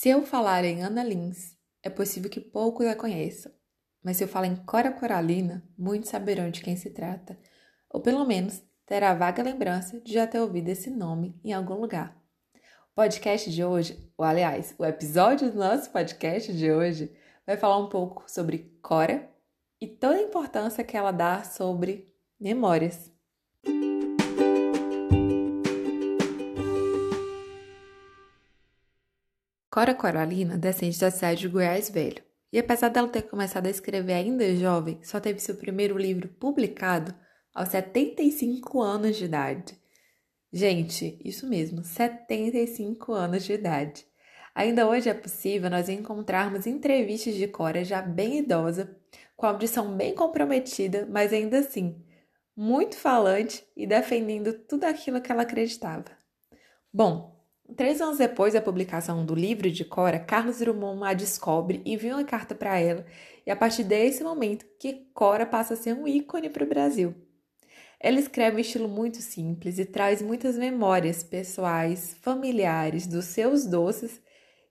Se eu falar em Ana Lins, é possível que poucos a conheçam, mas se eu falar em Cora Coralina, muitos saberão de quem se trata, ou pelo menos terá vaga lembrança de já ter ouvido esse nome em algum lugar. O podcast de hoje, ou aliás, o episódio do nosso podcast de hoje, vai falar um pouco sobre Cora e toda a importância que ela dá sobre memórias. Cora Coralina descende da cidade de Goiás Velho, e apesar dela ter começado a escrever ainda jovem, só teve seu primeiro livro publicado aos 75 anos de idade. Gente, isso mesmo, 75 anos de idade. Ainda hoje é possível nós encontrarmos entrevistas de Cora já bem idosa, com audição bem comprometida, mas ainda assim muito falante e defendendo tudo aquilo que ela acreditava. Bom, Três anos depois da publicação do livro de Cora, Carlos Drummond a descobre e envia uma carta para ela, e a partir desse momento que Cora passa a ser um ícone para o Brasil. Ela escreve um estilo muito simples e traz muitas memórias pessoais, familiares dos seus doces,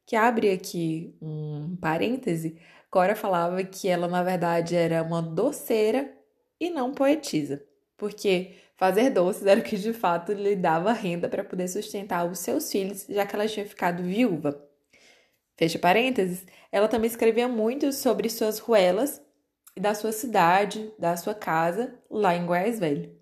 que abre aqui um parêntese, Cora falava que ela na verdade era uma doceira e não poetisa, porque Fazer doces era o que de fato lhe dava renda para poder sustentar os seus filhos, já que ela tinha ficado viúva. Fecha parênteses, ela também escrevia muito sobre suas ruelas e da sua cidade, da sua casa, lá em Goiás Velho.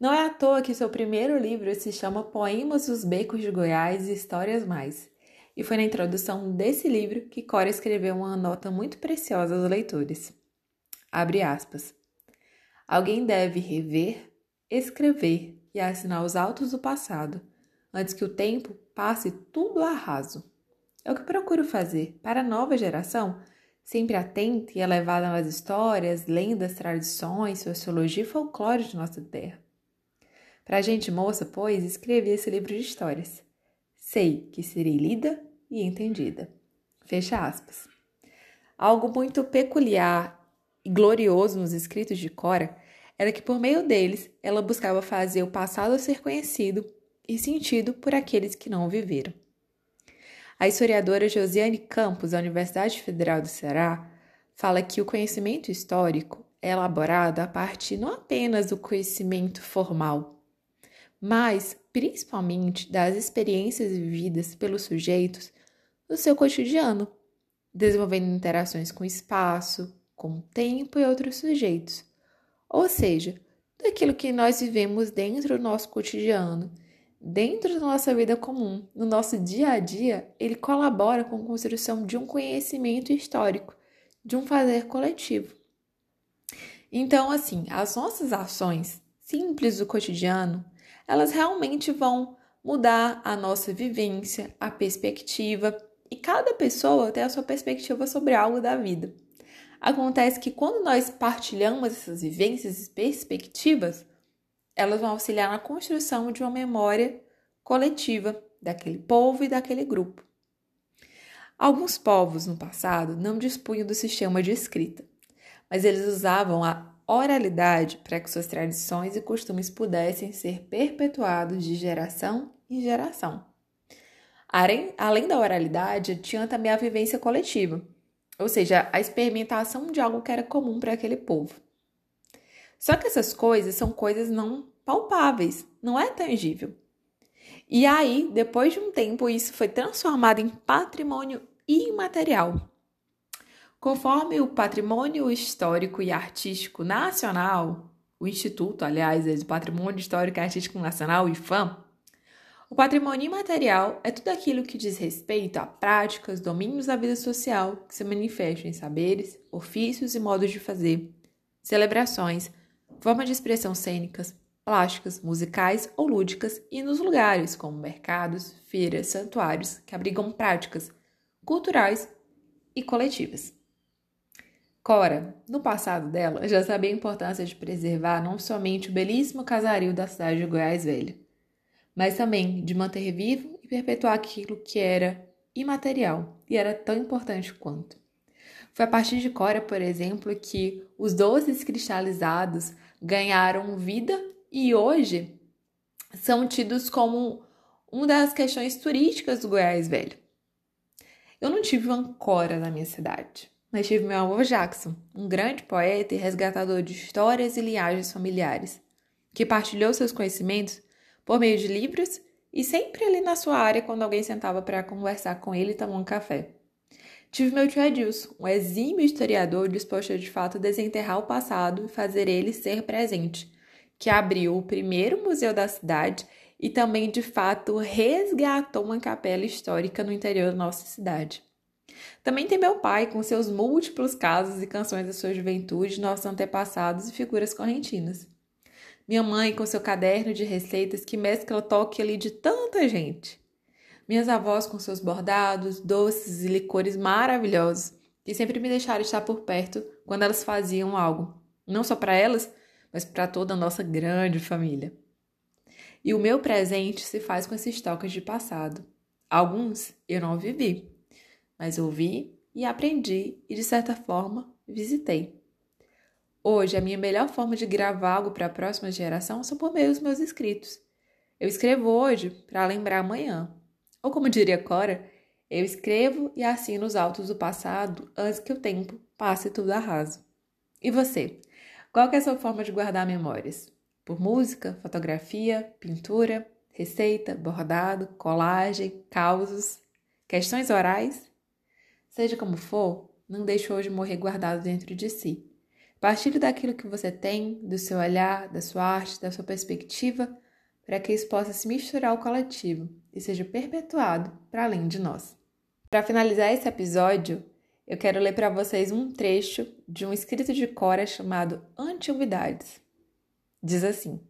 Não é à toa que seu primeiro livro se chama Poemas dos Becos de Goiás e Histórias Mais. E foi na introdução desse livro que Cora escreveu uma nota muito preciosa aos leitores. Abre aspas. Alguém deve rever, escrever e assinar os autos do passado, antes que o tempo passe tudo a raso. É o que procuro fazer para a nova geração, sempre atenta e elevada nas histórias, lendas, tradições, sociologia e folclore de nossa terra. Para a gente moça, pois, escrevi esse livro de histórias. Sei que serei lida e entendida. Fecha aspas. Algo muito peculiar e glorioso nos escritos de Cora era que por meio deles ela buscava fazer o passado ser conhecido e sentido por aqueles que não o viveram. A historiadora Josiane Campos, da Universidade Federal do Ceará, fala que o conhecimento histórico é elaborado a partir não apenas do conhecimento formal, mas principalmente das experiências vividas pelos sujeitos no seu cotidiano, desenvolvendo interações com o espaço, com o tempo e outros sujeitos ou seja, daquilo que nós vivemos dentro do nosso cotidiano, dentro da nossa vida comum, no nosso dia a dia, ele colabora com a construção de um conhecimento histórico, de um fazer coletivo. Então, assim, as nossas ações simples do cotidiano, elas realmente vão mudar a nossa vivência, a perspectiva, e cada pessoa tem a sua perspectiva sobre algo da vida. Acontece que quando nós partilhamos essas vivências e perspectivas, elas vão auxiliar na construção de uma memória coletiva daquele povo e daquele grupo. Alguns povos no passado não dispunham do sistema de escrita, mas eles usavam a oralidade para que suas tradições e costumes pudessem ser perpetuados de geração em geração. Além da oralidade, tinha também a vivência coletiva, ou seja, a experimentação de algo que era comum para aquele povo. Só que essas coisas são coisas não palpáveis, não é tangível. E aí, depois de um tempo, isso foi transformado em patrimônio imaterial. Conforme o Patrimônio Histórico e Artístico Nacional, o Instituto, aliás, é de Patrimônio Histórico e Artístico Nacional, IFAM, o patrimônio imaterial é tudo aquilo que diz respeito a práticas, domínios da vida social que se manifestam em saberes, ofícios e modos de fazer, celebrações, formas de expressão cênicas, plásticas, musicais ou lúdicas e nos lugares como mercados, feiras, santuários que abrigam práticas culturais e coletivas. Cora, no passado dela, já sabia a importância de preservar não somente o belíssimo casario da cidade de Goiás Velho, mas também de manter vivo e perpetuar aquilo que era imaterial e era tão importante quanto. Foi a partir de Cora, por exemplo, que os doces cristalizados ganharam vida e hoje são tidos como uma das questões turísticas do Goiás Velho. Eu não tive uma Cora na minha cidade, mas tive meu avô Jackson, um grande poeta e resgatador de histórias e linhagens familiares, que partilhou seus conhecimentos por meio de livros e sempre ali na sua área quando alguém sentava para conversar com ele e tomar um café. Tive meu tio Edilson, um exímio historiador disposto a de fato desenterrar o passado e fazer ele ser presente, que abriu o primeiro museu da cidade e também de fato resgatou uma capela histórica no interior da nossa cidade. Também tem meu pai, com seus múltiplos casos e canções da sua juventude, nossos antepassados e figuras correntinas. Minha mãe, com seu caderno de receitas que mescla toque ali de tanta gente. Minhas avós, com seus bordados, doces e licores maravilhosos, que sempre me deixaram estar por perto quando elas faziam algo, não só para elas, mas para toda a nossa grande família. E o meu presente se faz com esses toques de passado. Alguns eu não vivi, mas ouvi e aprendi e, de certa forma, visitei. Hoje, a minha melhor forma de gravar algo para a próxima geração são por meio dos meus escritos. Eu escrevo hoje para lembrar amanhã. Ou como diria Cora, eu escrevo e assino os autos do passado antes que o tempo passe tudo a raso. E você? Qual é a sua forma de guardar memórias? por música, fotografia, pintura, receita, bordado, colagem, causos, questões orais? Seja como for, não deixe hoje morrer guardado dentro de si. Partilhe daquilo que você tem, do seu olhar, da sua arte, da sua perspectiva, para que isso possa se misturar ao coletivo e seja perpetuado para além de nós. Para finalizar esse episódio, eu quero ler para vocês um trecho de um escrito de Cora chamado Antiguidades. Diz assim: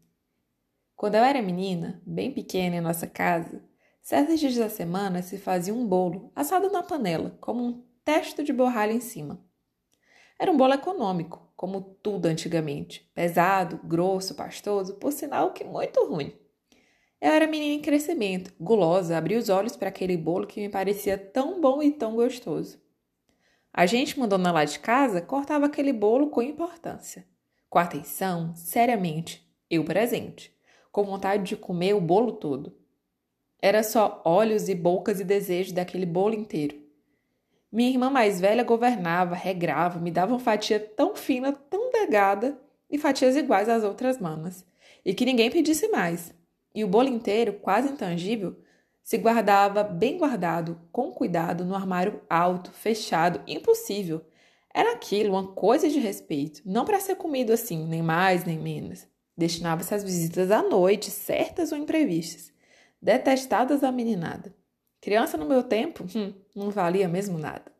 Quando eu era menina, bem pequena em nossa casa, certos dias da semana se fazia um bolo assado na panela, como um testo de borralha em cima. Era um bolo econômico, como tudo antigamente, pesado, grosso, pastoso, por sinal que muito ruim. Eu era menina em crescimento, gulosa, abri os olhos para aquele bolo que me parecia tão bom e tão gostoso. A gente, mandona lá de casa, cortava aquele bolo com importância com atenção, seriamente, eu presente, com vontade de comer o bolo todo. Era só olhos e bocas e desejos daquele bolo inteiro. Minha irmã mais velha governava, regrava, me dava uma fatia tão fina, tão delgada e fatias iguais às outras manas, e que ninguém pedisse mais. E o bolo inteiro, quase intangível, se guardava bem guardado, com cuidado, no armário alto, fechado, impossível, era aquilo, uma coisa de respeito, não para ser comido assim, nem mais nem menos. Destinava-se às visitas à noite, certas ou imprevistas, detestadas da meninada. Criança no meu tempo, hum, não valia mesmo nada.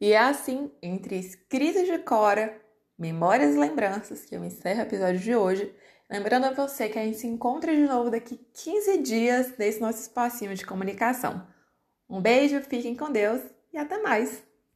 E é assim, entre escritos de Cora, memórias e lembranças, que eu encerro o episódio de hoje, Lembrando a você que a gente se encontra de novo daqui 15 dias nesse nosso espacinho de comunicação. Um beijo, fiquem com Deus e até mais!